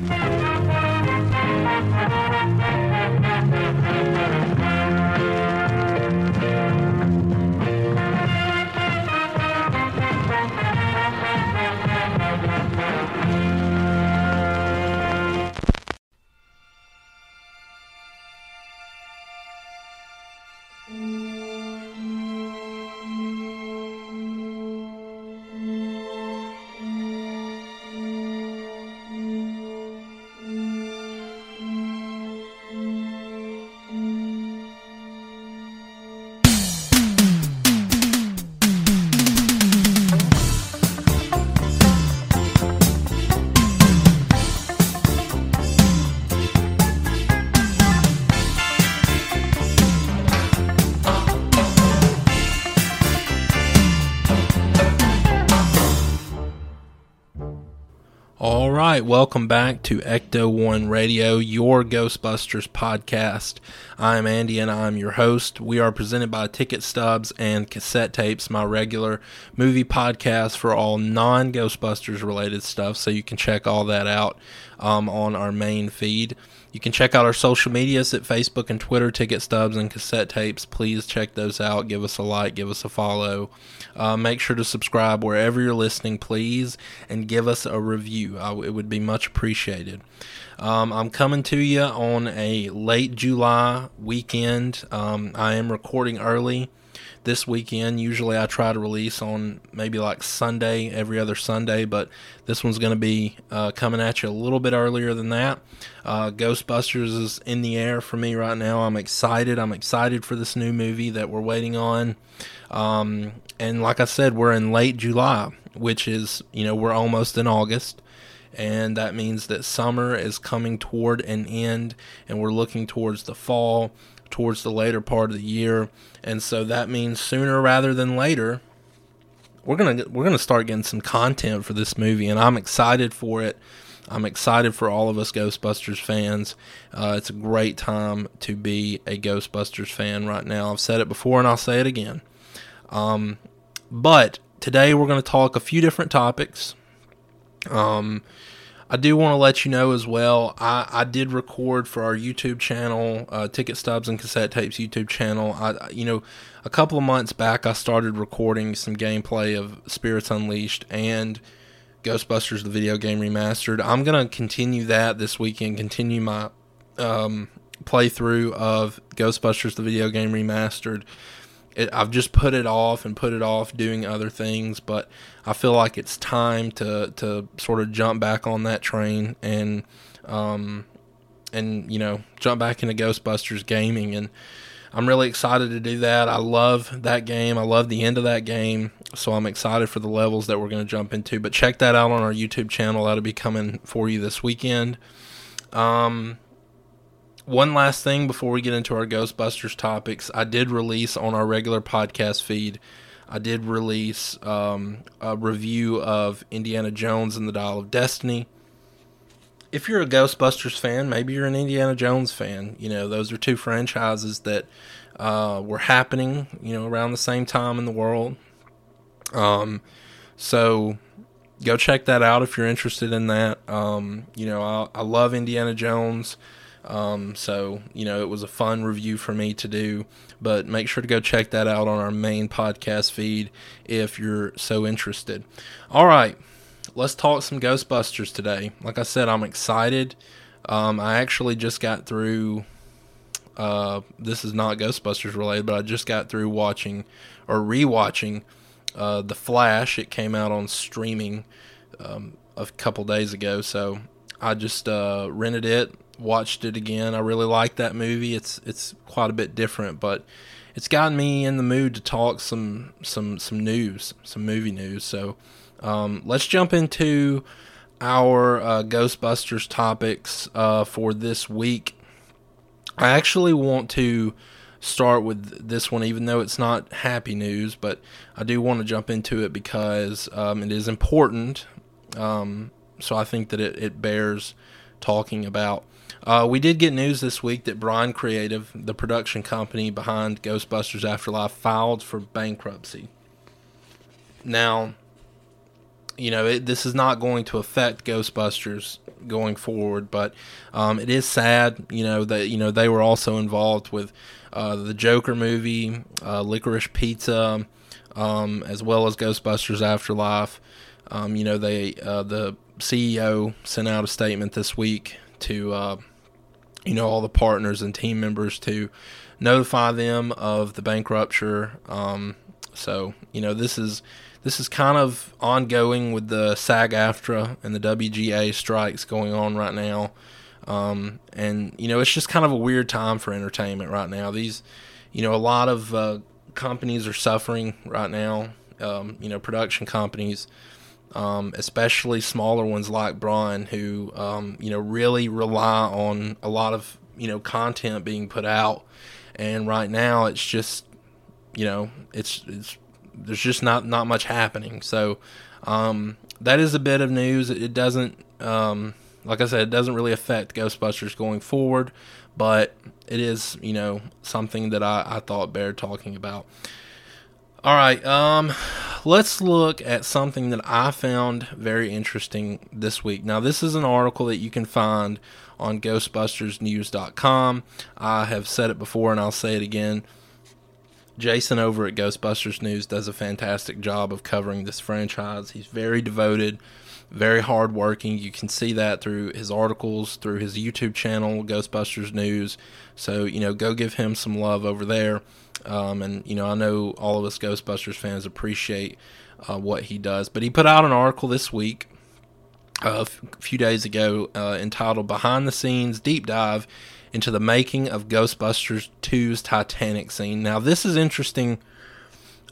All right, welcome back to Ecto One Radio, your Ghostbusters podcast. I'm Andy and I'm your host. We are presented by Ticket Stubs and Cassette Tapes, my regular movie podcast for all non Ghostbusters related stuff. So you can check all that out um, on our main feed. You can check out our social medias at Facebook and Twitter, Ticket Stubs and Cassette Tapes. Please check those out. Give us a like, give us a follow. Uh, make sure to subscribe wherever you're listening, please, and give us a review. I, it would be much appreciated. Um, I'm coming to you on a late July weekend. Um, I am recording early this weekend. Usually I try to release on maybe like Sunday, every other Sunday, but this one's going to be uh, coming at you a little bit earlier than that. Uh, Ghostbusters is in the air for me right now. I'm excited. I'm excited for this new movie that we're waiting on. Um, and like I said, we're in late July, which is, you know, we're almost in August and that means that summer is coming toward an end and we're looking towards the fall towards the later part of the year, and so that means sooner rather than later, we're gonna we're gonna start getting some content for this movie, and I'm excited for it. I'm excited for all of us Ghostbusters fans. Uh, it's a great time to be a Ghostbusters fan right now. I've said it before and I'll say it again. Um, but today we're going to talk a few different topics. Um, I do want to let you know as well. I, I did record for our YouTube channel, uh, Ticket Stubs and Cassette Tapes YouTube channel. I you know, a couple of months back, I started recording some gameplay of Spirits Unleashed and Ghostbusters the video game remastered. I'm gonna continue that this weekend. Continue my um, playthrough of Ghostbusters the video game remastered it, I've just put it off and put it off doing other things, but I feel like it's time to to sort of jump back on that train and um and you know jump back into Ghostbusters gaming and I'm really excited to do that. I love that game. I love the end of that game. So I'm excited for the levels that we're going to jump into. But check that out on our YouTube channel. That'll be coming for you this weekend. Um, one last thing before we get into our Ghostbusters topics, I did release on our regular podcast feed. I did release um, a review of Indiana Jones and the Dial of Destiny. If you're a Ghostbusters fan, maybe you're an Indiana Jones fan. You know, those are two franchises that uh, were happening, you know, around the same time in the world. Um, so go check that out if you're interested in that. Um, you know, I, I love Indiana Jones. Um, so, you know, it was a fun review for me to do, but make sure to go check that out on our main podcast feed if you're so interested. All right, let's talk some Ghostbusters today. Like I said, I'm excited. Um, I actually just got through. Uh, this is not Ghostbusters related, but I just got through watching or rewatching uh, The Flash. It came out on streaming um, a couple days ago, so I just uh, rented it watched it again. I really like that movie. It's it's quite a bit different, but it's gotten me in the mood to talk some some some news, some movie news. So um, let's jump into our uh, Ghostbusters topics uh, for this week. I actually want to start with this one, even though it's not happy news, but I do want to jump into it because um, it is important. Um, so I think that it, it bears talking about. Uh, we did get news this week that Bron Creative, the production company behind Ghostbusters Afterlife, filed for bankruptcy. Now, you know, it, this is not going to affect Ghostbusters going forward, but um, it is sad, you know, that you know they were also involved with uh, the Joker movie, uh, Licorice Pizza, um, as well as Ghostbusters Afterlife. Um, you know, they uh, the CEO sent out a statement this week to uh, you know all the partners and team members to notify them of the bankruptcy. Um, so you know this is this is kind of ongoing with the SAG-AFTRA and the WGA strikes going on right now. Um, and you know it's just kind of a weird time for entertainment right now. These, you know, a lot of uh, companies are suffering right now. Um, you know, production companies, um, especially smaller ones like Bron, who um, you know really rely on a lot of you know content being put out. And right now, it's just you know it's it's there's just not not much happening. So um, that is a bit of news. It doesn't, um, like I said, it doesn't really affect Ghostbusters going forward, but it is you know something that I, I thought bear talking about. All right, um, let's look at something that I found very interesting this week. Now, this is an article that you can find on GhostbustersNews.com. I have said it before and I'll say it again. Jason over at Ghostbusters News does a fantastic job of covering this franchise. He's very devoted, very hardworking. You can see that through his articles, through his YouTube channel, Ghostbusters News. So, you know, go give him some love over there. Um, and, you know, I know all of us Ghostbusters fans appreciate uh, what he does. But he put out an article this week, uh, a few days ago, uh, entitled Behind the Scenes Deep Dive into the making of Ghostbusters 2's Titanic scene. Now, this is interesting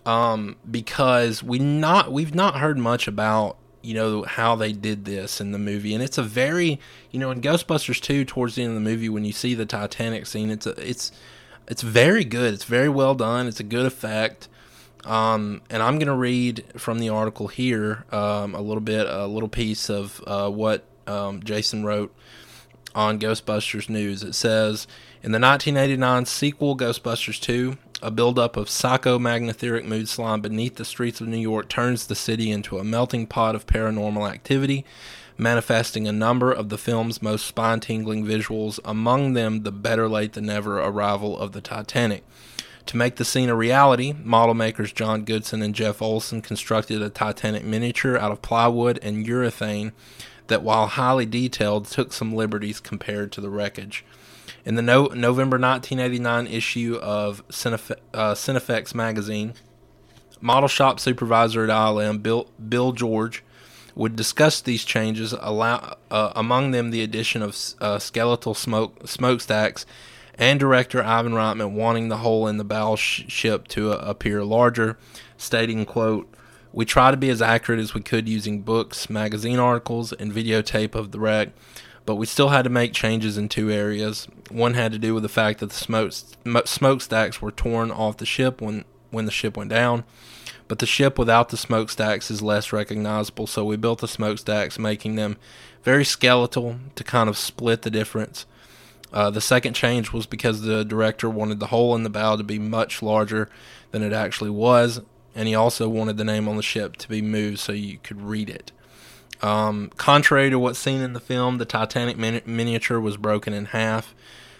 um, because we not we've not heard much about you know how they did this in the movie, and it's a very you know in Ghostbusters 2 towards the end of the movie when you see the Titanic scene, it's a, it's it's very good. It's very well done. It's a good effect. Um, and I'm going to read from the article here um, a little bit, a little piece of uh, what um, Jason wrote on Ghostbusters News. It says In the 1989 sequel, Ghostbusters 2, a buildup of psychomagnotheric mood slime beneath the streets of New York turns the city into a melting pot of paranormal activity, manifesting a number of the film's most spine tingling visuals, among them the better late than never arrival of the Titanic. To make the scene a reality, model makers John Goodson and Jeff Olson constructed a Titanic miniature out of plywood and urethane that, while highly detailed, took some liberties compared to the wreckage. In the no- November 1989 issue of Cinefe- uh, Cinefex magazine, model shop supervisor at ILM, Bill, Bill George, would discuss these changes, allow, uh, among them the addition of uh, skeletal smoke smokestacks, and director Ivan Reitman wanting the hole in the bow sh- ship to uh, appear larger, stating, "quote we try to be as accurate as we could using books, magazine articles, and videotape of the wreck, but we still had to make changes in two areas. One had to do with the fact that the smoke, smokestacks were torn off the ship when, when the ship went down, but the ship without the smokestacks is less recognizable, so we built the smokestacks, making them very skeletal to kind of split the difference. Uh, the second change was because the director wanted the hole in the bow to be much larger than it actually was, and he also wanted the name on the ship to be moved so you could read it. Um, contrary to what's seen in the film, the Titanic min- miniature was broken in half.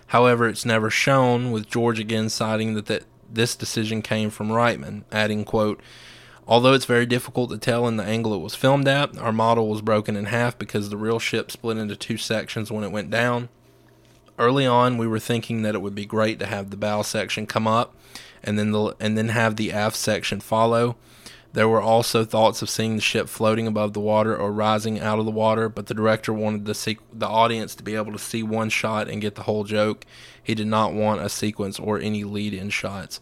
However, it's never shown, with George again citing that, that this decision came from Reitman, adding, quote, Although it's very difficult to tell in the angle it was filmed at, our model was broken in half because the real ship split into two sections when it went down. Early on, we were thinking that it would be great to have the bow section come up and then the and then have the aft section follow. There were also thoughts of seeing the ship floating above the water or rising out of the water, but the director wanted the the audience to be able to see one shot and get the whole joke. He did not want a sequence or any lead-in shots.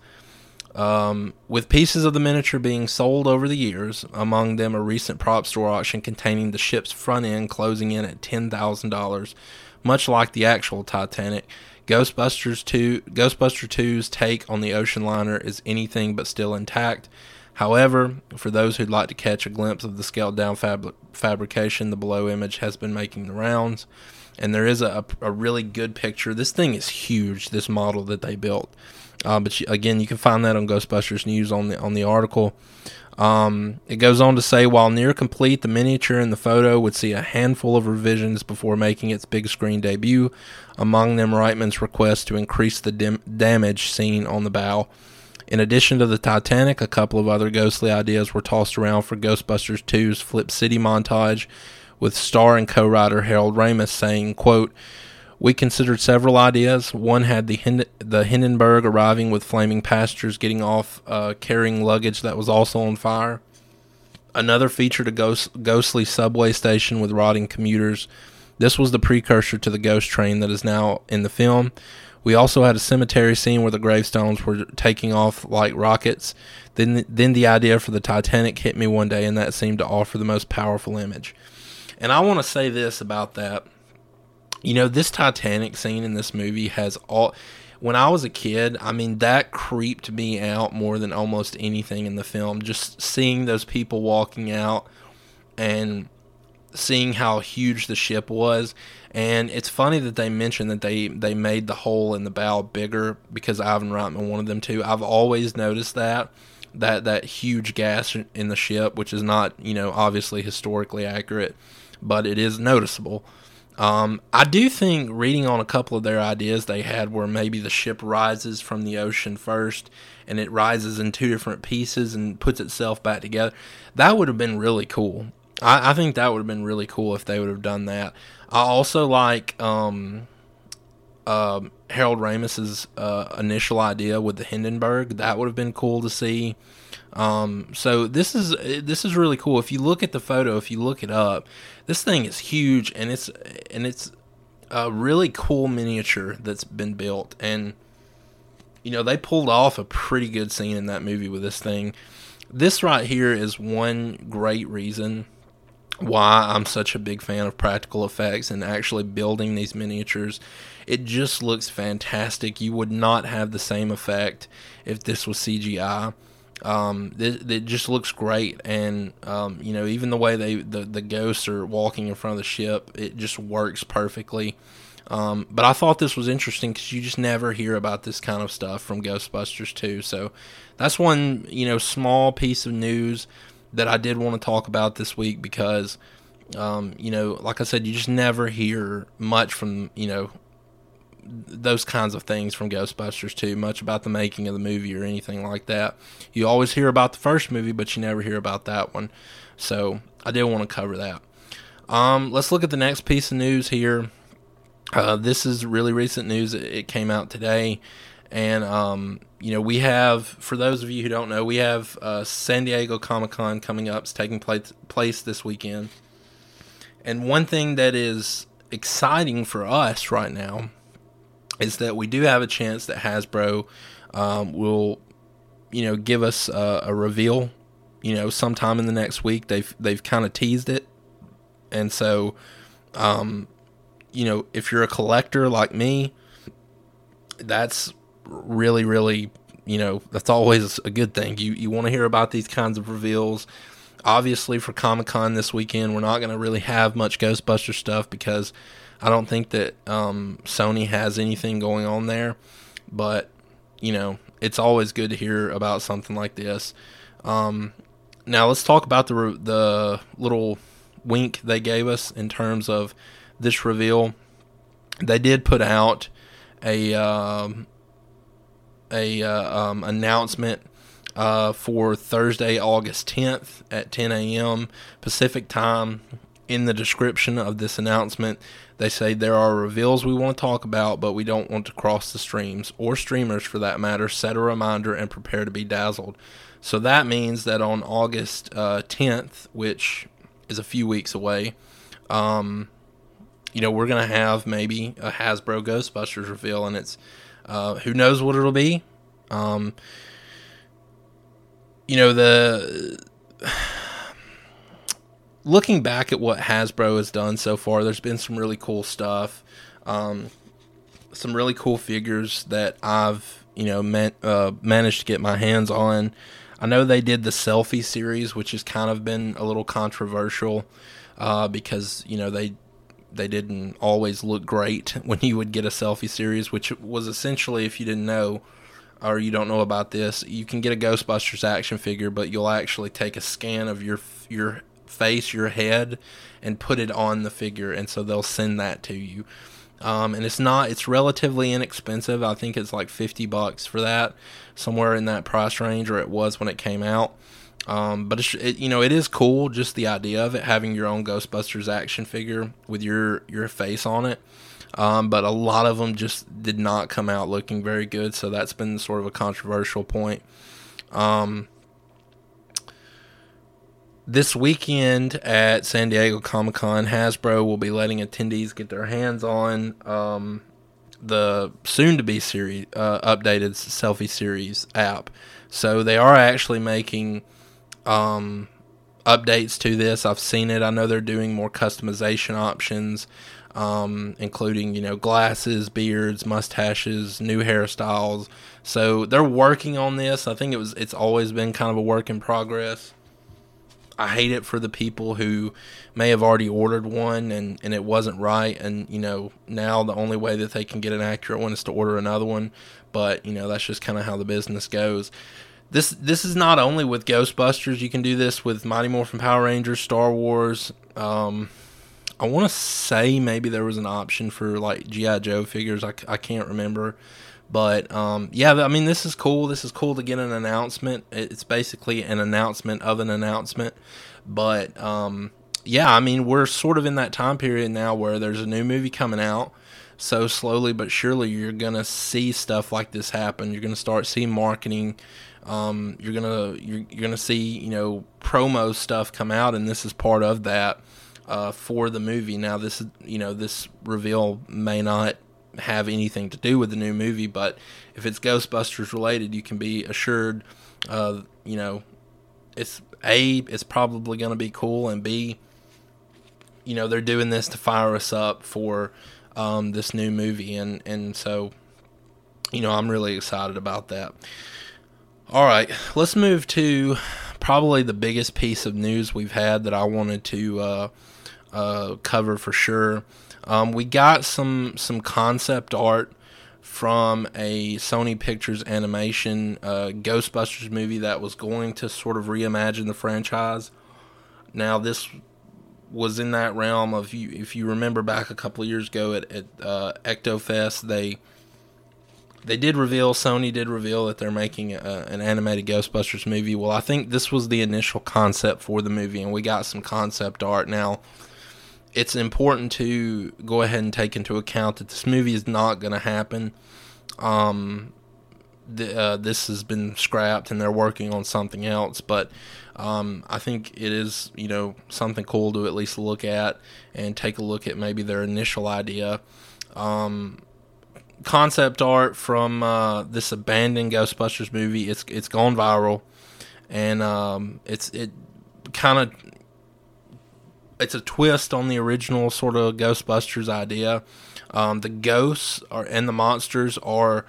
Um, with pieces of the miniature being sold over the years, among them a recent prop store auction containing the ship's front end closing in at $10,000, much like the actual Titanic, Ghostbusters 2 Ghostbuster 2's take on the ocean liner is anything but still intact. However, for those who'd like to catch a glimpse of the scaled down fab- fabrication, the below image has been making the rounds. And there is a, a really good picture. This thing is huge, this model that they built. Uh, but you, again, you can find that on Ghostbusters News on the on the article. Um, it goes on to say while near complete, the miniature in the photo would see a handful of revisions before making its big screen debut. Among them, Reitman's request to increase the dim- damage seen on the bow. In addition to the Titanic, a couple of other ghostly ideas were tossed around for Ghostbusters 2's Flip City montage, with star and co-writer Harold Ramis saying, quote, we considered several ideas. One had the Hind- the Hindenburg arriving with flaming pastures, getting off, uh, carrying luggage that was also on fire. Another featured a ghost- ghostly subway station with rotting commuters. This was the precursor to the ghost train that is now in the film. We also had a cemetery scene where the gravestones were taking off like rockets. Then, then the idea for the Titanic hit me one day, and that seemed to offer the most powerful image. And I want to say this about that you know, this Titanic scene in this movie has all. When I was a kid, I mean, that creeped me out more than almost anything in the film. Just seeing those people walking out and seeing how huge the ship was. And it's funny that they mentioned that they, they made the hole in the bow bigger because Ivan Reitman wanted them to. I've always noticed that that that huge gas in the ship, which is not you know obviously historically accurate, but it is noticeable. Um, I do think reading on a couple of their ideas they had where maybe the ship rises from the ocean first and it rises in two different pieces and puts itself back together. That would have been really cool. I, I think that would have been really cool if they would have done that. I also like um, uh, Harold Ramis's uh, initial idea with the Hindenburg. That would have been cool to see. Um, so this is this is really cool. If you look at the photo, if you look it up, this thing is huge and it's and it's a really cool miniature that's been built and you know they pulled off a pretty good scene in that movie with this thing. This right here is one great reason why I'm such a big fan of practical effects and actually building these miniatures. It just looks fantastic. You would not have the same effect if this was CGI. Um, it, it, just looks great, and um, you know, even the way they the the ghosts are walking in front of the ship, it just works perfectly. Um, but I thought this was interesting because you just never hear about this kind of stuff from Ghostbusters 2. So that's one you know small piece of news that I did want to talk about this week because um, you know, like I said, you just never hear much from you know those kinds of things from Ghostbusters too, much about the making of the movie or anything like that. You always hear about the first movie, but you never hear about that one. So I did want to cover that. Um, let's look at the next piece of news here. Uh, this is really recent news. It came out today. And, um, you know, we have, for those of you who don't know, we have uh, San Diego Comic Con coming up. It's taking place, place this weekend. And one thing that is exciting for us right now is that we do have a chance that Hasbro um, will, you know, give us a, a, reveal, you know, sometime in the next week. They've they've kind of teased it, and so, um, you know, if you're a collector like me, that's really really you know that's always a good thing. You you want to hear about these kinds of reveals. Obviously, for Comic Con this weekend, we're not going to really have much Ghostbuster stuff because I don't think that um, Sony has anything going on there, but you know, it's always good to hear about something like this. Um, now let's talk about the the little wink they gave us in terms of this reveal. They did put out a um, a uh, um, announcement uh, for Thursday, August 10th at 10 a.m. Pacific time. In the description of this announcement, they say there are reveals we want to talk about, but we don't want to cross the streams or streamers for that matter. Set a reminder and prepare to be dazzled. So that means that on August uh, 10th, which is a few weeks away, um, you know, we're going to have maybe a Hasbro Ghostbusters reveal, and it's uh, who knows what it'll be. Um, you know, the looking back at what Hasbro has done so far, there's been some really cool stuff. Um, some really cool figures that I've you know man, uh, managed to get my hands on. I know they did the selfie series, which has kind of been a little controversial uh, because you know they they didn't always look great when you would get a selfie series, which was essentially, if you didn't know, or you don't know about this, you can get a Ghostbusters action figure, but you'll actually take a scan of your your face, your head, and put it on the figure, and so they'll send that to you. Um, and it's not it's relatively inexpensive. I think it's like fifty bucks for that, somewhere in that price range, or it was when it came out. Um, but it's, it, you know, it is cool just the idea of it having your own Ghostbusters action figure with your your face on it. Um, but a lot of them just did not come out looking very good, so that's been sort of a controversial point. Um, this weekend at San Diego Comic Con, Hasbro will be letting attendees get their hands on um, the soon-to-be series uh, updated selfie series app. So they are actually making um, updates to this. I've seen it. I know they're doing more customization options, um, including you know glasses, beards, mustaches, new hairstyles. So they're working on this. I think it was. It's always been kind of a work in progress. I hate it for the people who may have already ordered one and, and it wasn't right. And, you know, now the only way that they can get an accurate one is to order another one. But, you know, that's just kind of how the business goes this this is not only with Ghostbusters. You can do this with Mighty Morphin Power Rangers, Star Wars. Um, I want to say maybe there was an option for like GI Joe figures. I, I can't remember, but um, yeah, I mean this is cool. This is cool to get an announcement. It's basically an announcement of an announcement, but um, yeah, I mean we're sort of in that time period now where there's a new movie coming out. So slowly but surely, you're gonna see stuff like this happen. You're gonna start seeing marketing um, you're gonna you're, you're gonna see you know promo stuff come out, and this is part of that uh, for the movie. Now this you know this reveal may not have anything to do with the new movie, but if it's Ghostbusters related, you can be assured, uh, you know, it's a it's probably going to be cool, and b, you know, they're doing this to fire us up for um, this new movie, and and so, you know, I'm really excited about that. All right, let's move to probably the biggest piece of news we've had that I wanted to uh, uh, cover for sure. Um, we got some some concept art from a Sony Pictures Animation uh, Ghostbusters movie that was going to sort of reimagine the franchise. Now this was in that realm of you if you remember back a couple years ago at, at uh, Ectofest they they did reveal Sony did reveal that they're making a, an animated Ghostbusters movie. Well, I think this was the initial concept for the movie, and we got some concept art. Now, it's important to go ahead and take into account that this movie is not going to happen. Um, the, uh, this has been scrapped, and they're working on something else. But um, I think it is, you know, something cool to at least look at and take a look at maybe their initial idea. Um, concept art from uh, this abandoned Ghostbusters movie. It's it's gone viral, and um, it's it kind of it's a twist on the original sort of Ghostbusters idea. Um, the ghosts are and the monsters are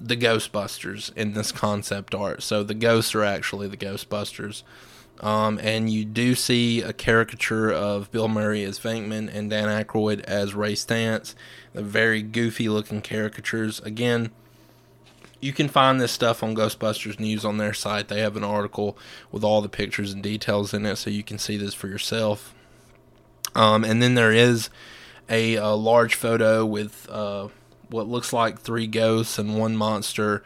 the Ghostbusters in this concept art. So the ghosts are actually the Ghostbusters. Um, and you do see a caricature of Bill Murray as Venkman and Dan Aykroyd as Ray Stantz. The very goofy looking caricatures. Again, you can find this stuff on Ghostbusters News on their site. They have an article with all the pictures and details in it, so you can see this for yourself. Um, and then there is a, a large photo with uh, what looks like three ghosts and one monster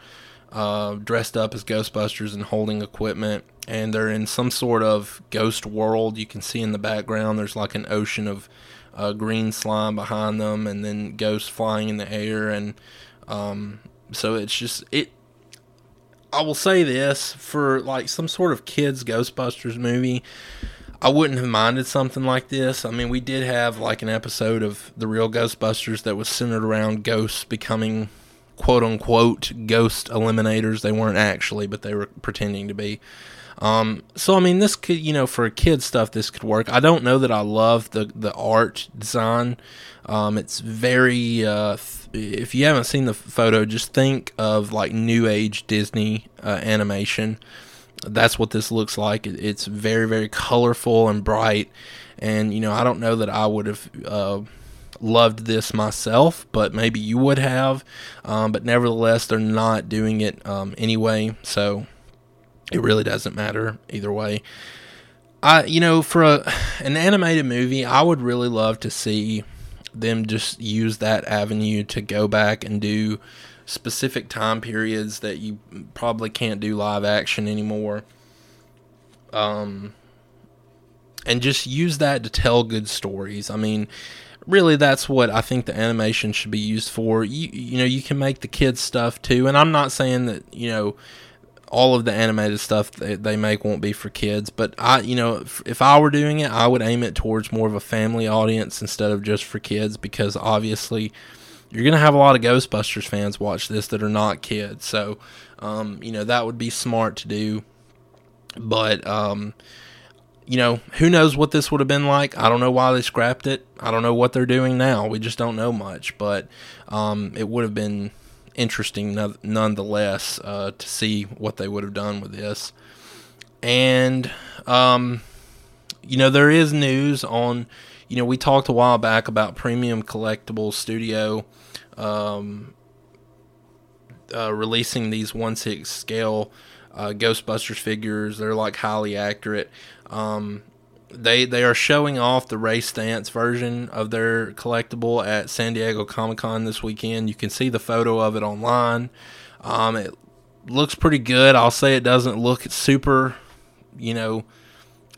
uh, dressed up as Ghostbusters and holding equipment and they're in some sort of ghost world. You can see in the background there's like an ocean of uh, green slime behind them, and then ghosts flying in the air, and um, so it's just it. I will say this for like some sort of kids Ghostbusters movie. I wouldn't have minded something like this. I mean, we did have like an episode of the real Ghostbusters that was centered around ghosts becoming quote unquote ghost eliminators. They weren't actually, but they were pretending to be. Um, so I mean, this could you know for kid stuff this could work. I don't know that I love the the art design. Um, it's very uh, if you haven't seen the photo, just think of like new age Disney uh, animation. That's what this looks like. It's very very colorful and bright, and you know I don't know that I would have. Uh, loved this myself, but maybe you would have. Um, but nevertheless, they're not doing it um, anyway, so it really doesn't matter either way. I, you know, for a, an animated movie, I would really love to see them just use that avenue to go back and do specific time periods that you probably can't do live action anymore. Um, and just use that to tell good stories. I mean, really that's what I think the animation should be used for. You you know, you can make the kids stuff too, and I'm not saying that, you know, all of the animated stuff they, they make won't be for kids, but I, you know, if, if I were doing it, I would aim it towards more of a family audience instead of just for kids because obviously you're going to have a lot of Ghostbusters fans watch this that are not kids. So, um, you know, that would be smart to do. But, um, you know, who knows what this would have been like? I don't know why they scrapped it. I don't know what they're doing now. We just don't know much. But um, it would have been interesting nonetheless uh, to see what they would have done with this. And, um, you know, there is news on, you know, we talked a while back about Premium Collectibles Studio um, uh, releasing these 1 6 scale uh, Ghostbusters figures. They're like highly accurate. Um, they they are showing off the Ray Stantz version of their collectible at San Diego Comic Con this weekend. You can see the photo of it online. Um, it looks pretty good. I'll say it doesn't look super, you know,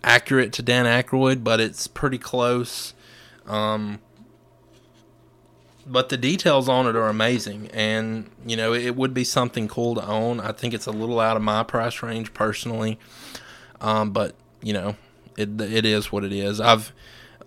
accurate to Dan Aykroyd, but it's pretty close. Um, but the details on it are amazing, and you know it would be something cool to own. I think it's a little out of my price range personally, um, but you know it it is what it is. I've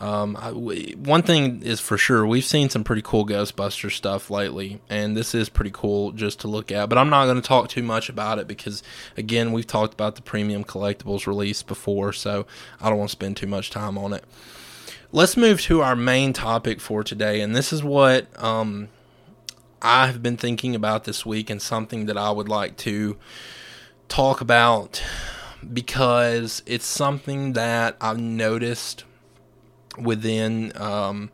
um, I, one thing is for sure, we've seen some pretty cool Ghostbuster stuff lately, and this is pretty cool just to look at. But I'm not going to talk too much about it because, again, we've talked about the premium collectibles release before, so I don't want to spend too much time on it. Let's move to our main topic for today, and this is what um, I've been thinking about this week, and something that I would like to talk about because it's something that I've noticed within um,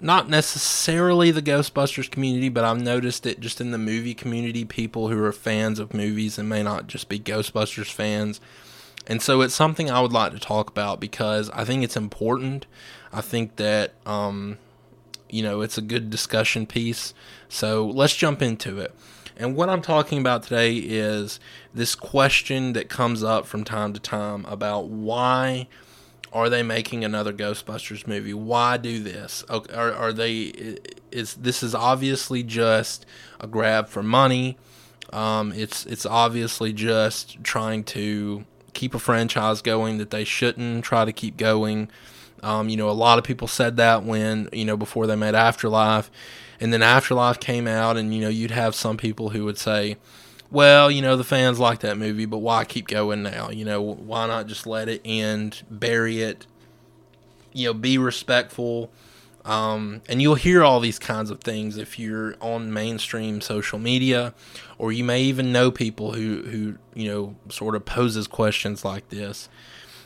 not necessarily the Ghostbusters community, but I've noticed it just in the movie community, people who are fans of movies and may not just be Ghostbusters fans. And so it's something I would like to talk about because I think it's important. I think that, um, you know, it's a good discussion piece. So let's jump into it. And what I'm talking about today is this question that comes up from time to time about why are they making another Ghostbusters movie? Why do this? Are, are they? Is this is obviously just a grab for money? Um, it's it's obviously just trying to keep a franchise going that they shouldn't try to keep going. Um, you know, a lot of people said that when you know before they made Afterlife, and then Afterlife came out, and you know you'd have some people who would say, "Well, you know the fans like that movie, but why keep going now? You know why not just let it end, bury it, you know, be respectful." Um, and you'll hear all these kinds of things if you're on mainstream social media, or you may even know people who who you know sort of poses questions like this.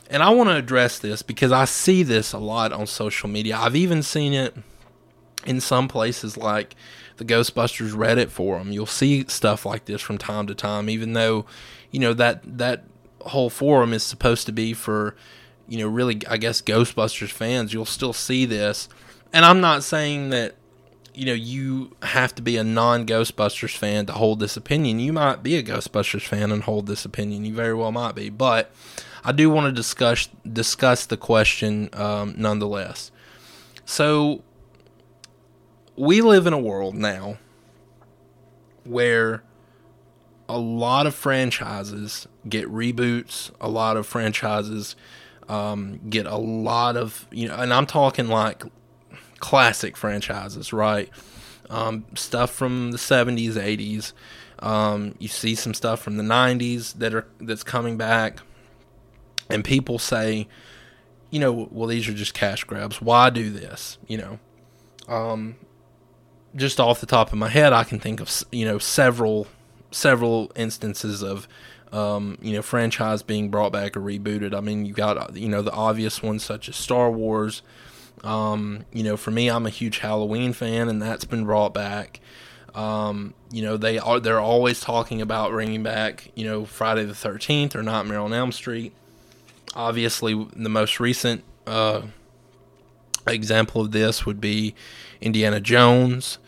And I want to address this because I see this a lot on social media. I've even seen it in some places like the Ghostbusters Reddit forum, you'll see stuff like this from time to time, even though, you know, that that whole forum is supposed to be for, you know, really I guess Ghostbusters fans, you'll still see this. And I'm not saying that you know you have to be a non-ghostbusters fan to hold this opinion. You might be a ghostbusters fan and hold this opinion. You very well might be. But i do want to discuss discuss the question um, nonetheless. So we live in a world now where a lot of franchises get reboots, a lot of franchises um, get a lot of, you know, and I'm talking like classic franchises, right? Um, stuff from the 70s, 80s. Um, you see some stuff from the 90s that are that's coming back, and people say, you know, well, these are just cash grabs. Why do this? You know, um, just off the top of my head, I can think of you know several several instances of um, you know franchise being brought back or rebooted. I mean, you got you know the obvious ones such as Star Wars, Um, you know, for me, I'm a huge Halloween fan, and that's been brought back. Um, you know, they are they're always talking about bringing back, you know, Friday the Thirteenth or Nightmare on Elm Street. Obviously, the most recent uh, example of this would be Indiana Jones.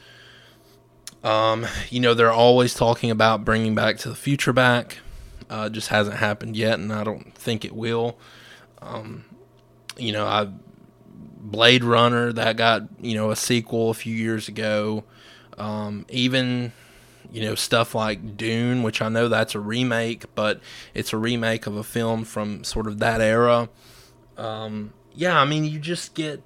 Um, you know, they're always talking about bringing Back to the Future back. Uh, just hasn't happened yet, and I don't think it will. Um, you know, I Blade Runner that got you know a sequel a few years ago. Um, even you know stuff like Dune, which I know that's a remake, but it's a remake of a film from sort of that era. Um, yeah, I mean, you just get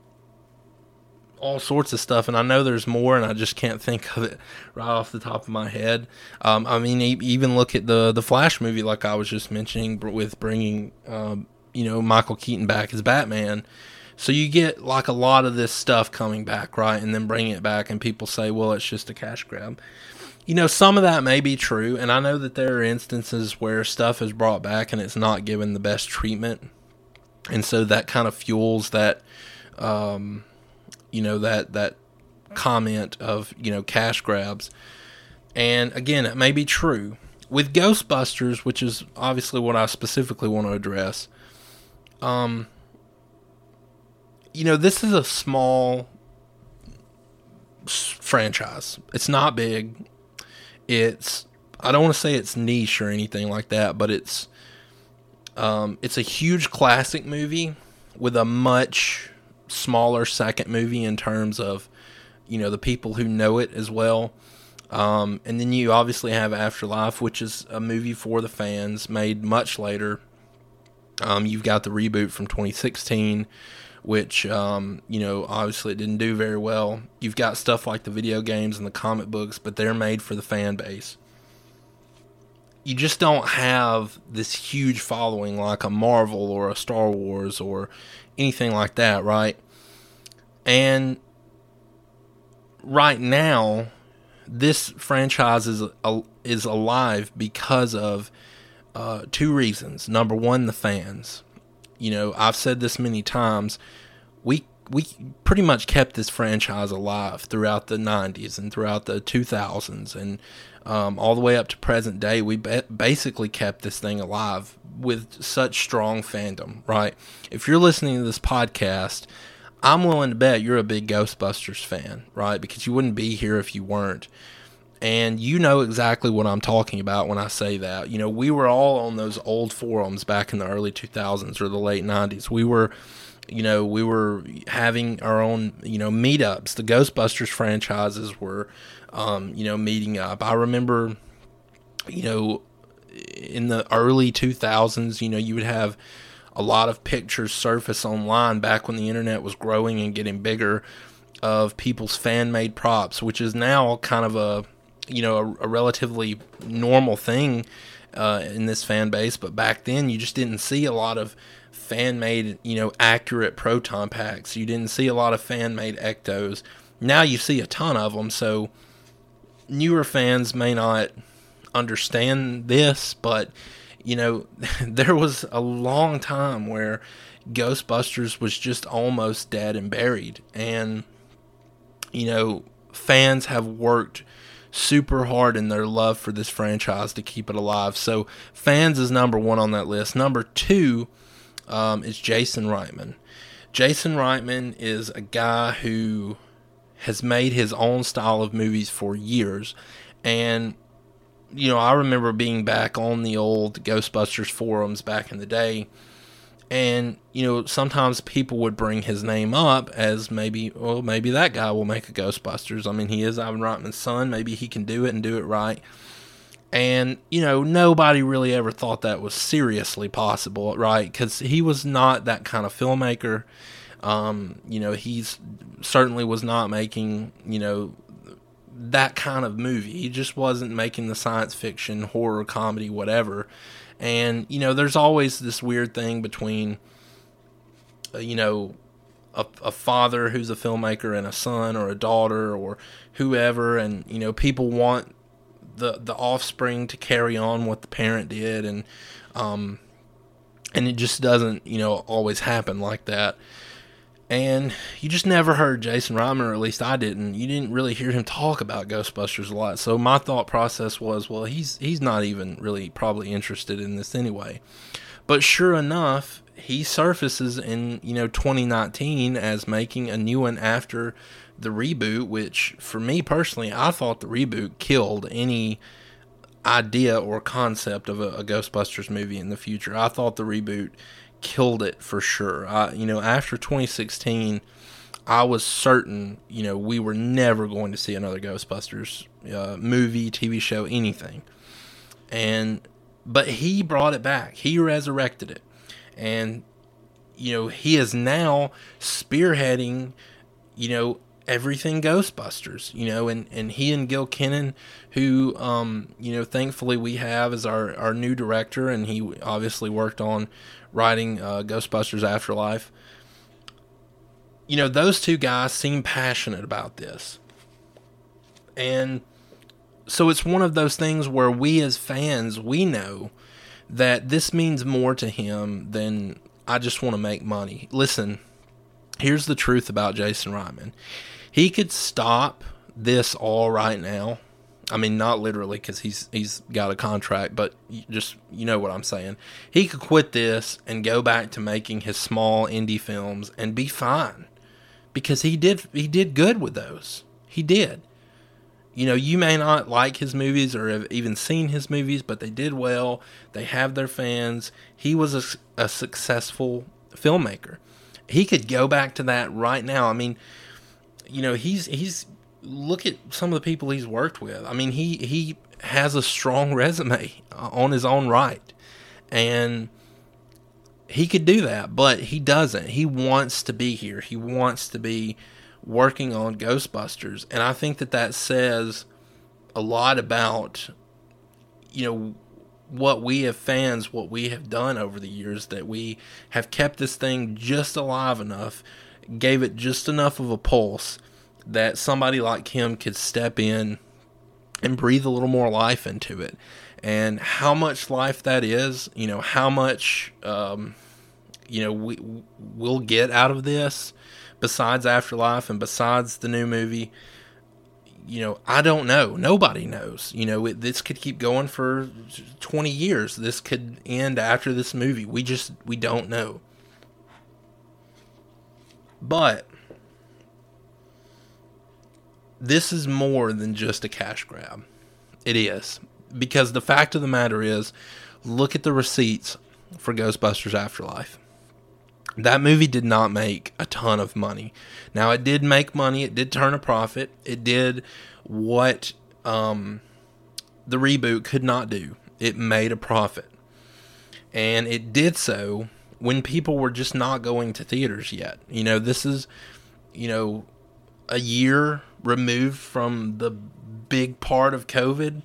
all sorts of stuff, and I know there's more, and I just can't think of it right off the top of my head. Um, I mean, even look at the the Flash movie, like I was just mentioning, with bringing um, you know Michael Keaton back as Batman. So you get like a lot of this stuff coming back, right? And then bringing it back, and people say, well, it's just a cash grab. You know, some of that may be true, and I know that there are instances where stuff is brought back and it's not given the best treatment, and so that kind of fuels that, um, you know, that that comment of you know cash grabs. And again, it may be true with Ghostbusters, which is obviously what I specifically want to address. Um, you know, this is a small franchise. It's not big. It's I don't want to say it's niche or anything like that, but it's um, it's a huge classic movie with a much smaller second movie in terms of you know the people who know it as well. Um, and then you obviously have Afterlife, which is a movie for the fans, made much later. Um, you've got the reboot from 2016, which um, you know obviously it didn't do very well. You've got stuff like the video games and the comic books, but they're made for the fan base. You just don't have this huge following like a Marvel or a Star Wars or anything like that, right? And right now, this franchise is is alive because of uh, two reasons. Number one, the fans you know, I've said this many times. We we pretty much kept this franchise alive throughout the 90s and throughout the 2000s and um, all the way up to present day. We basically kept this thing alive with such strong fandom, right? If you're listening to this podcast, I'm willing to bet you're a big Ghostbusters fan, right? Because you wouldn't be here if you weren't and you know exactly what I'm talking about when I say that. You know, we were all on those old forums back in the early 2000s or the late 90s. We were, you know, we were having our own, you know, meetups. The Ghostbusters franchises were, um, you know, meeting up. I remember, you know, in the early 2000s, you know, you would have a lot of pictures surface online back when the internet was growing and getting bigger of people's fan made props, which is now kind of a you know a, a relatively normal thing uh, in this fan base, but back then you just didn't see a lot of fan made you know accurate proton packs. You didn't see a lot of fan made ectos. Now you see a ton of them. So newer fans may not understand this, but you know there was a long time where Ghostbusters was just almost dead and buried, and you know fans have worked super hard in their love for this franchise to keep it alive. So fans is number one on that list. Number two um, is Jason Reitman. Jason Reitman is a guy who has made his own style of movies for years. And, you know, I remember being back on the old Ghostbusters forums back in the day. And you know sometimes people would bring his name up as maybe well maybe that guy will make a ghostbusters. I mean he is ivan reitman's son. Maybe he can do it and do it right. And you know nobody really ever thought that was seriously possible right? Because he was not that kind of filmmaker. Um, you know he's certainly was not making you know that kind of movie he just wasn't making the science fiction horror comedy whatever and, you know, there's always this weird thing between, uh, you know, a, a, father who's a filmmaker and a son or a daughter or whoever. And, you know, people want the, the offspring to carry on what the parent did. And, um, and it just doesn't, you know, always happen like that. And you just never heard Jason Reitman, or at least I didn't. You didn't really hear him talk about Ghostbusters a lot. So my thought process was, well, he's he's not even really probably interested in this anyway. But sure enough, he surfaces in you know 2019 as making a new one after the reboot, which for me personally, I thought the reboot killed any idea or concept of a, a Ghostbusters movie in the future. I thought the reboot killed it for sure. I, you know, after 2016, I was certain, you know, we were never going to see another Ghostbusters uh, movie, TV show, anything. And, but he brought it back. He resurrected it. And, you know, he is now spearheading, you know, everything Ghostbusters, you know, and, and he and Gil Kenan, who, um, you know, thankfully we have as our, our new director, and he obviously worked on writing uh, Ghostbusters Afterlife. You know, those two guys seem passionate about this. And so it's one of those things where we as fans, we know that this means more to him than I just want to make money. Listen, here's the truth about Jason Reitman. He could stop this all right now I mean, not literally because he's he's got a contract, but just you know what I'm saying. He could quit this and go back to making his small indie films and be fine, because he did he did good with those. He did. You know, you may not like his movies or have even seen his movies, but they did well. They have their fans. He was a, a successful filmmaker. He could go back to that right now. I mean, you know, he's he's look at some of the people he's worked with. I mean, he he has a strong resume uh, on his own right, and he could do that, but he doesn't. He wants to be here. He wants to be working on Ghostbusters, and I think that that says a lot about you know what we have fans, what we have done over the years, that we have kept this thing just alive enough, gave it just enough of a pulse that somebody like him could step in and breathe a little more life into it. And how much life that is, you know, how much, um, you know, we, we'll get out of this besides Afterlife and besides the new movie, you know, I don't know. Nobody knows. You know, it, this could keep going for 20 years. This could end after this movie. We just, we don't know. But this is more than just a cash grab. It is. Because the fact of the matter is, look at the receipts for Ghostbusters Afterlife. That movie did not make a ton of money. Now, it did make money, it did turn a profit, it did what um, the reboot could not do. It made a profit. And it did so when people were just not going to theaters yet. You know, this is, you know, a year removed from the big part of COVID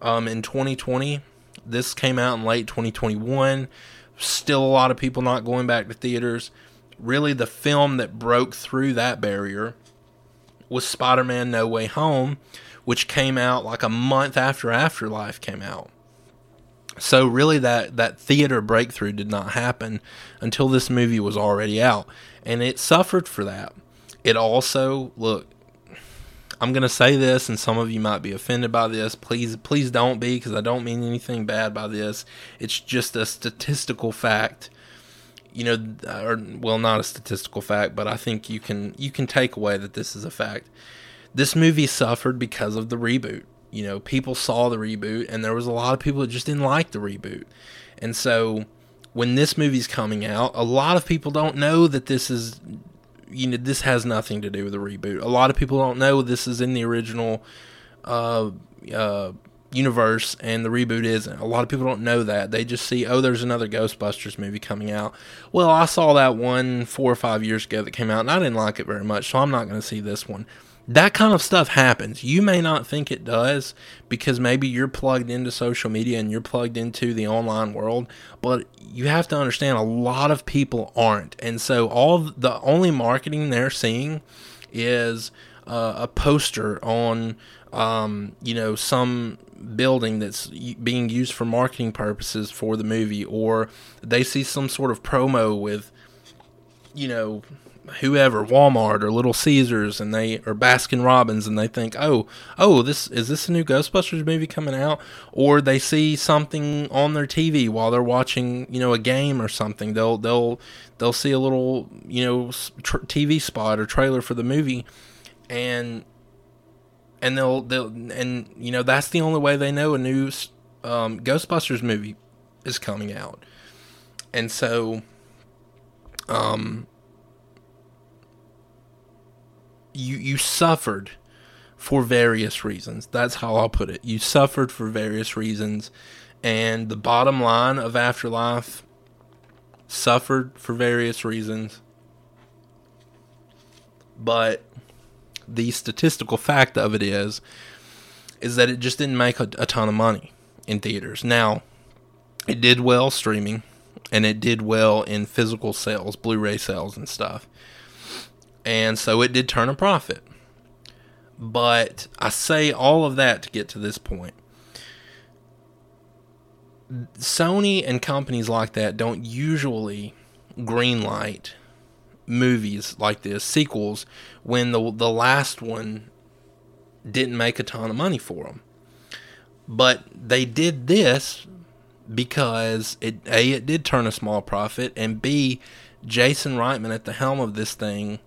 um, in 2020. This came out in late 2021. Still a lot of people not going back to theaters. Really, the film that broke through that barrier was Spider Man No Way Home, which came out like a month after Afterlife came out. So really that that theater breakthrough did not happen until this movie was already out and it suffered for that. It also look I'm to say this, and some of you might be offended by this. Please, please don't be, because I don't mean anything bad by this. It's just a statistical fact. You know, uh, or well, not a statistical fact, but I think you can you can take away that this is a fact. This movie suffered because of the reboot. You know, people saw the reboot, and there was a lot of people that just didn't like the reboot, and so when this movie's coming out, a lot of people don't know that this is you know this has nothing to do with the reboot. A lot of people don't know this is in the original uh, uh, universe and the reboot isn't. A lot of people don't know that. They just see, oh, there's another Ghostbusters movie coming out. Well, I saw that one four or five years ago that came out, and I didn't like it very much, so I'm not going to see this one that kind of stuff happens. You may not think it does because maybe you're plugged into social media and you're plugged into the online world, but you have to understand a lot of people aren't. And so all the only marketing they're seeing is uh, a poster on um, you know some building that's being used for marketing purposes for the movie or they see some sort of promo with you know whoever, Walmart or Little Caesars, and they or Baskin Robbins, and they think, oh, oh, this is this a new Ghostbusters movie coming out, or they see something on their TV while they're watching, you know, a game or something. They'll they'll they'll see a little, you know, tr- TV spot or trailer for the movie, and and they'll they'll and you know that's the only way they know a new um, Ghostbusters movie is coming out, and so. Um, you you suffered for various reasons. That's how I'll put it. You suffered for various reasons, and the bottom line of Afterlife suffered for various reasons. But the statistical fact of it is is that it just didn't make a, a ton of money in theaters. Now, it did well streaming and it did well in physical sales, Blu-ray sales and stuff and so it did turn a profit. But I say all of that to get to this point. Sony and companies like that don't usually greenlight movies like this, sequels, when the the last one didn't make a ton of money for them. But they did this because it a it did turn a small profit, and b Jason Reitman at the helm of this thing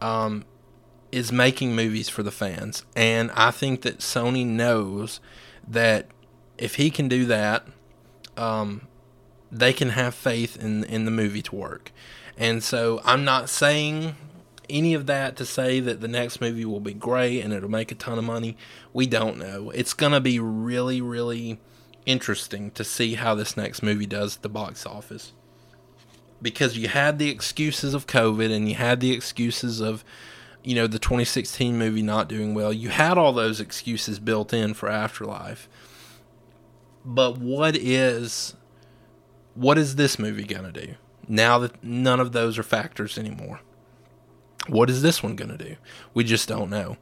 um, is making movies for the fans, and I think that Sony knows that if he can do that, um, they can have faith in in the movie to work. And so I'm not saying any of that to say that the next movie will be great and it'll make a ton of money. We don't know. It's going to be really, really interesting to see how this next movie does at the box office because you had the excuses of COVID and you had the excuses of, you know, the 2016 movie not doing well. You had all those excuses built in for Afterlife. But what is what is this movie going to do? Now that none of those are factors anymore. What is this one going to do? We just don't know.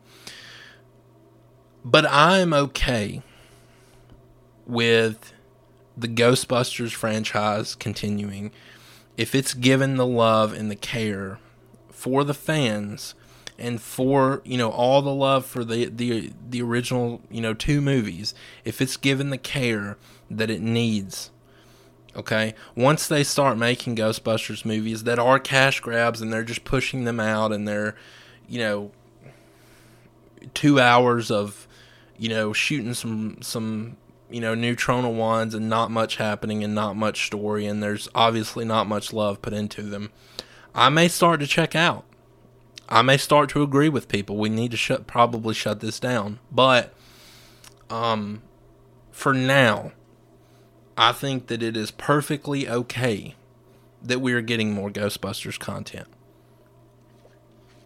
But I'm okay with the Ghostbusters franchise continuing if it's given the love and the care for the fans and for you know all the love for the the the original you know two movies if it's given the care that it needs okay? Once they start making ghostbusters movies that are cash grabs and they're just pushing them out and they're you know 2 hours of you know shooting some some you know, neutrona wands and not much happening and not much story, and there's obviously not much love put into them, I may start to check out. I may start to agree with people. We need to shut probably shut this down. But um for now, I think that it is perfectly okay that we are getting more Ghostbusters content.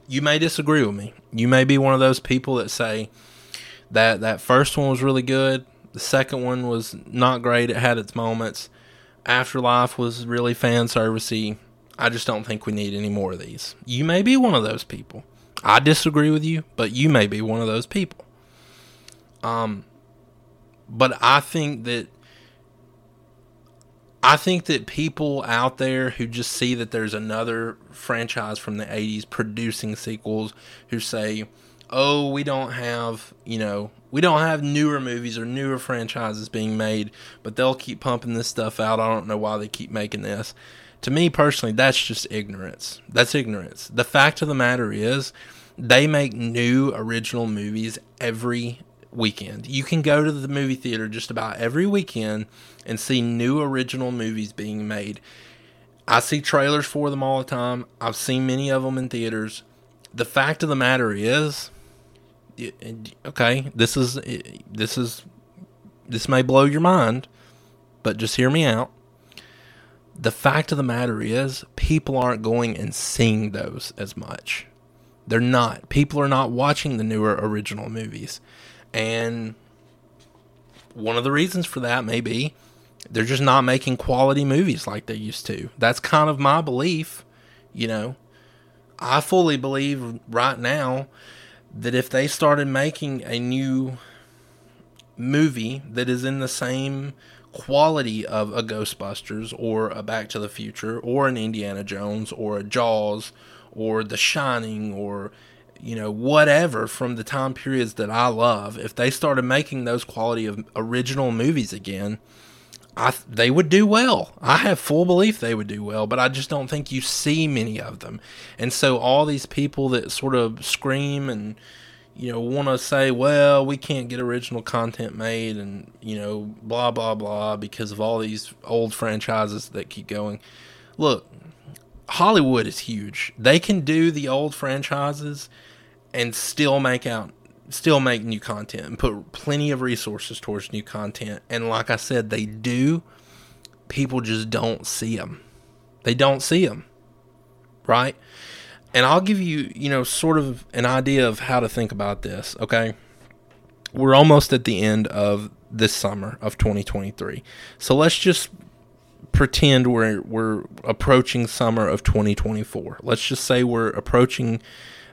You may disagree with me. You may be one of those people that say that that first one was really good the second one was not great. It had its moments. Afterlife was really fan servicey. I just don't think we need any more of these. You may be one of those people. I disagree with you, but you may be one of those people. Um, but I think that I think that people out there who just see that there's another franchise from the 80s producing sequels who say, "Oh, we don't have, you know, we don't have newer movies or newer franchises being made, but they'll keep pumping this stuff out. I don't know why they keep making this. To me personally, that's just ignorance. That's ignorance. The fact of the matter is, they make new original movies every weekend. You can go to the movie theater just about every weekend and see new original movies being made. I see trailers for them all the time. I've seen many of them in theaters. The fact of the matter is, okay, this is this is this may blow your mind, but just hear me out. The fact of the matter is, people aren't going and seeing those as much. They're not. People are not watching the newer original movies. And one of the reasons for that may be they're just not making quality movies like they used to. That's kind of my belief, you know. I fully believe right now that if they started making a new movie that is in the same quality of a Ghostbusters or a Back to the Future or an Indiana Jones or a Jaws or The Shining or you know whatever from the time periods that I love, if they started making those quality of original movies again, I they would do well. I have full belief they would do well, but I just don't think you see many of them. And so all these people that sort of scream and you know want to say, well, we can't get original content made and you know blah blah blah because of all these old franchises that keep going. Look, Hollywood is huge. They can do the old franchises and still make out still make new content and put plenty of resources towards new content. And like I said, they do. People just don't see them. They don't see them. Right? And I'll give you, you know, sort of an idea of how to think about this, okay? We're almost at the end of this summer of 2023. So let's just pretend we're we're approaching summer of 2024. Let's just say we're approaching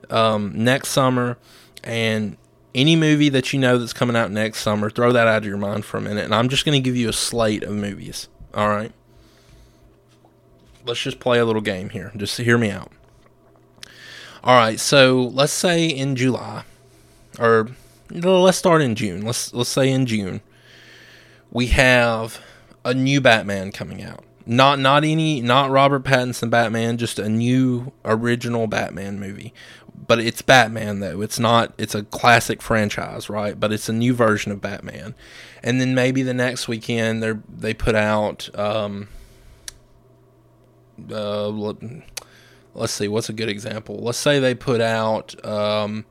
um, next summer, and any movie that you know that's coming out next summer, throw that out of your mind for a minute. And I'm just going to give you a slate of movies. All right. Let's just play a little game here. Just hear me out. All right. So let's say in July, or let's start in June. Let's let's say in June, we have a new Batman coming out. Not not any not Robert Pattinson Batman, just a new original Batman movie but it's Batman though. It's not. It's a classic franchise, right? But it's a new version of Batman. And then maybe the next weekend they they put out. Um, uh, let's see. What's a good example? Let's say they put out um,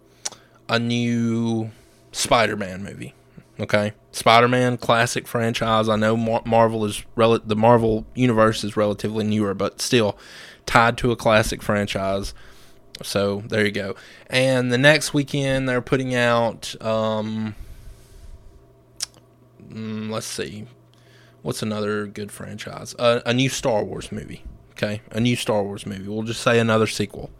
a new Spider-Man movie. Okay, Spider-Man classic franchise. I know Mar- Marvel is rel- the Marvel universe is relatively newer, but still tied to a classic franchise so there you go. And the next weekend they're putting out. Um, mm, let's see, what's another good franchise? Uh, a new Star Wars movie. Okay, a new Star Wars movie. We'll just say another sequel.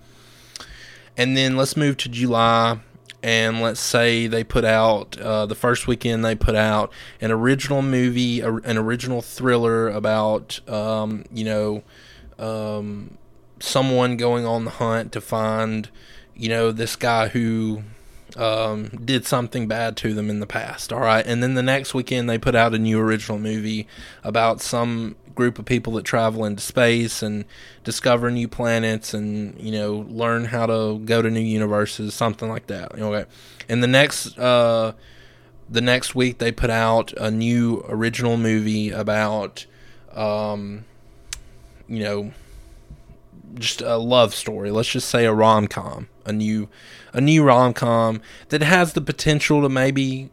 And then let's move to July. And let's say they put out uh, the first weekend they put out an original movie, an original thriller about um, you know um, someone going on the hunt to find, you know, this guy who um, did something bad to them in the past. All right. And then the next weekend, they put out a new original movie about some group of people that travel into space and discover new planets and, you know, learn how to go to new universes, something like that. Okay. And the next, uh, the next week, they put out a new original movie about, um, you know, just a love story. Let's just say a rom com, a new a new rom com that has the potential to maybe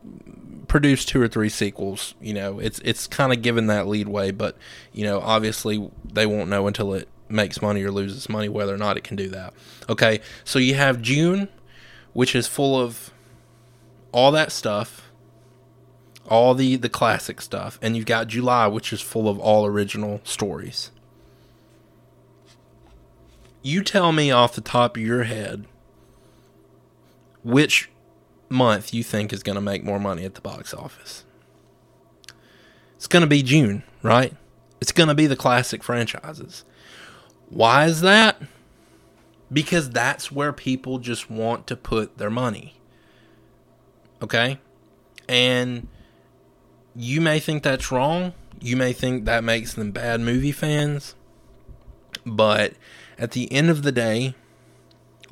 produce two or three sequels. You know, it's it's kind of given that leadway, but you know, obviously they won't know until it makes money or loses money whether or not it can do that. Okay, so you have June, which is full of all that stuff, all the the classic stuff, and you've got July, which is full of all original stories you tell me off the top of your head which month you think is going to make more money at the box office. It's going to be June, right? It's going to be the classic franchises. Why is that? Because that's where people just want to put their money. Okay? And you may think that's wrong. You may think that makes them bad movie fans. But at the end of the day,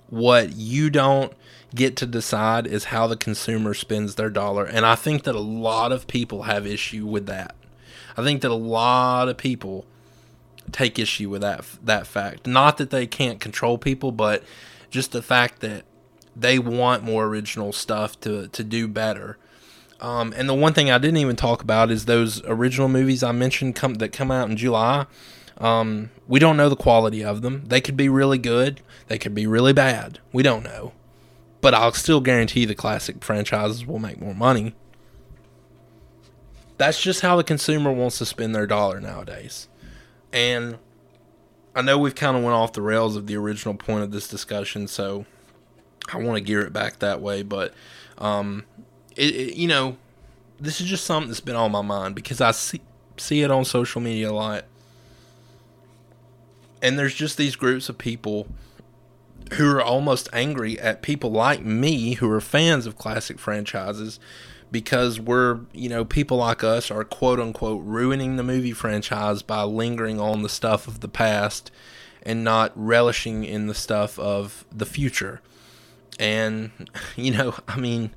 what you don't get to decide is how the consumer spends their dollar. And I think that a lot of people have issue with that. I think that a lot of people take issue with that that fact. Not that they can't control people, but just the fact that they want more original stuff to to do better. Um, and the one thing I didn't even talk about is those original movies I mentioned come that come out in July. Um, we don't know the quality of them. They could be really good. They could be really bad. We don't know. But I'll still guarantee the classic franchises will make more money. That's just how the consumer wants to spend their dollar nowadays. And I know we've kind of went off the rails of the original point of this discussion, so I want to gear it back that way. But, um, it, it, you know, this is just something that's been on my mind because I see see it on social media a lot and there's just these groups of people who are almost angry at people like me who are fans of classic franchises because we're, you know, people like us are quote unquote ruining the movie franchise by lingering on the stuff of the past and not relishing in the stuff of the future. And, you know, I mean,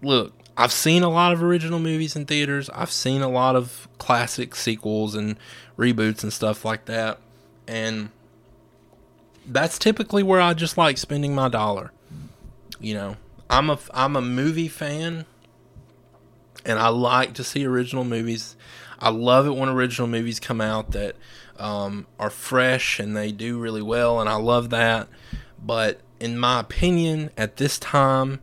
look, I've seen a lot of original movies in theaters. I've seen a lot of classic sequels and reboots and stuff like that. And that's typically where I just like spending my dollar. You know, I'm a I'm a movie fan and I like to see original movies. I love it when original movies come out that um, are fresh and they do really well, and I love that. But in my opinion, at this time,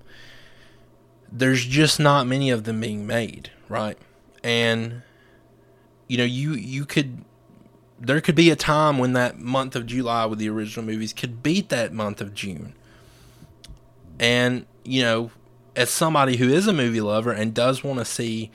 there's just not many of them being made, right? And you know, you you could there could be a time when that month of July with the original movies could beat that month of June. And, you know, as somebody who is a movie lover and does want to see,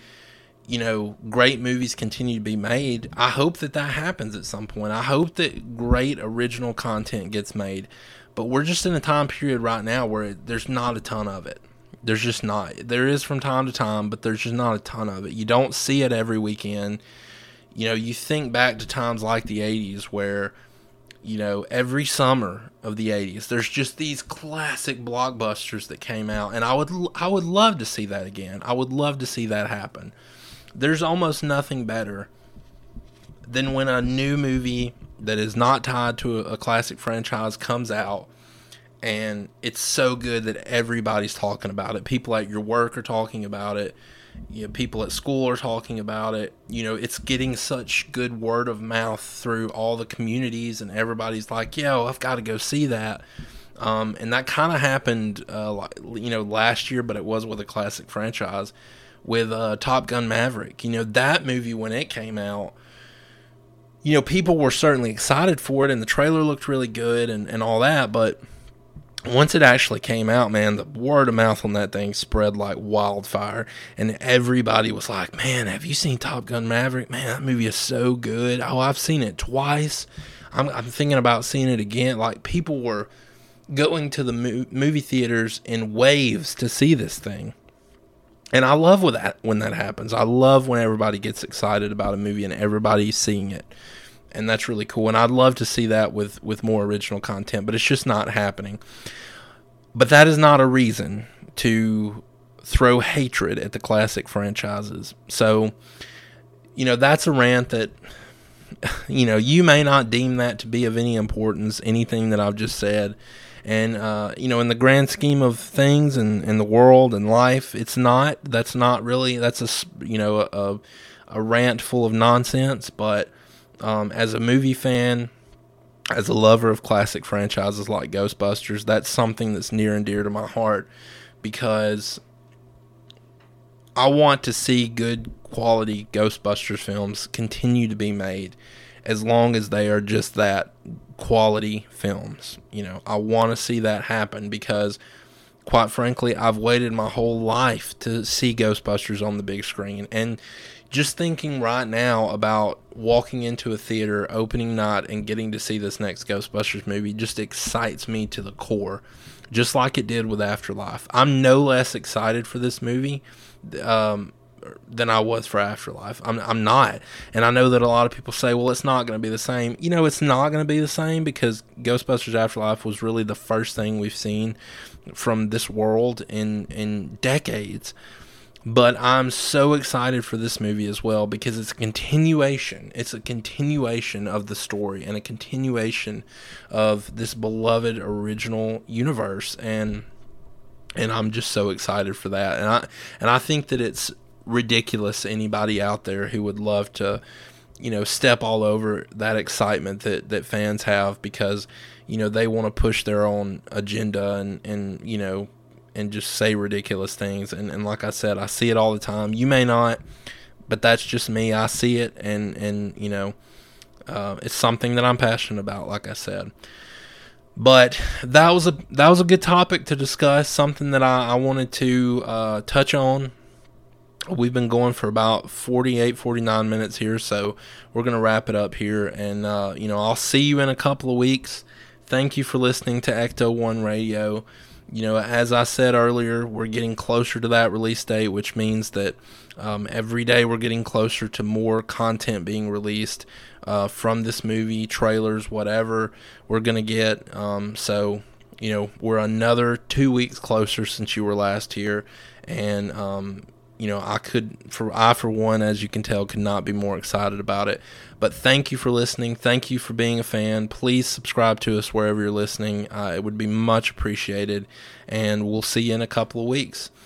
you know, great movies continue to be made, I hope that that happens at some point. I hope that great original content gets made. But we're just in a time period right now where there's not a ton of it. There's just not. There is from time to time, but there's just not a ton of it. You don't see it every weekend you know, you think back to times like the 80s where, you know, every summer of the 80s, there's just these classic blockbusters that came out and I would I would love to see that again. I would love to see that happen. There's almost nothing better than when a new movie that is not tied to a, a classic franchise comes out and it's so good that everybody's talking about it. People at your work are talking about it you know, people at school are talking about it. You know, it's getting such good word of mouth through all the communities, and everybody's like, "Yo, I've got to go see that." Um, and that kind of happened, uh, you know, last year, but it was with a classic franchise with uh, Top Gun Maverick. You know, that movie when it came out, you know, people were certainly excited for it, and the trailer looked really good and, and all that, but once it actually came out, man, the word of mouth on that thing spread like wildfire. And everybody was like, man, have you seen Top Gun Maverick? Man, that movie is so good. Oh, I've seen it twice. I'm, I'm thinking about seeing it again. Like, people were going to the mo- movie theaters in waves to see this thing. And I love that when that happens. I love when everybody gets excited about a movie and everybody's seeing it and that's really cool. And I'd love to see that with with more original content, but it's just not happening. But that is not a reason to throw hatred at the classic franchises. So, you know, that's a rant that you know you may not deem that to be of any importance. Anything that I've just said. And uh, you know, in the grand scheme of things and in the world and life, it's not. That's not really. That's a you know a, a rant full of nonsense. But um, as a movie fan, as a lover of classic franchises like Ghostbusters, that's something that's near and dear to my heart because I want to see good quality Ghostbusters films continue to be made as long as they are just that quality films. You know, I want to see that happen because quite frankly, I've waited my whole life to see Ghostbusters on the big screen and just thinking right now about walking into a theater opening night and getting to see this next Ghostbusters movie just excites me to the core, just like it did with Afterlife. I'm no less excited for this movie um, than I was for Afterlife. I'm, I'm not. And I know that a lot of people say, well, it's not going to be the same. You know, it's not going to be the same because Ghostbusters Afterlife was really the first thing we've seen from this world in, in decades. But I'm so excited for this movie as well because it's a continuation. It's a continuation of the story and a continuation of this beloved original universe and and I'm just so excited for that. And I and I think that it's ridiculous anybody out there who would love to you know step all over that excitement that that fans have because you know they want to push their own agenda and and you know and just say ridiculous things. And, and like I said, I see it all the time. You may not, but that's just me. I see it, and and you know, uh, it's something that I'm passionate about. Like I said. But that was a that was a good topic to discuss. Something that I, I wanted to uh, touch on. We've been going for about 48, 49 minutes here, so we're gonna wrap it up here. And uh, you know, I'll see you in a couple of weeks thank you for listening to Ecto One Radio. You know, as I said earlier, we're getting closer to that release date, which means that um, every day we're getting closer to more content being released uh, from this movie, trailers, whatever we're gonna get. Um, so, you know, we're another two weeks closer since you were last here, and um, you know, I could for I for one, as you can tell, could not be more excited about it. But thank you for listening. Thank you for being a fan. Please subscribe to us wherever you're listening. Uh, it would be much appreciated. And we'll see you in a couple of weeks.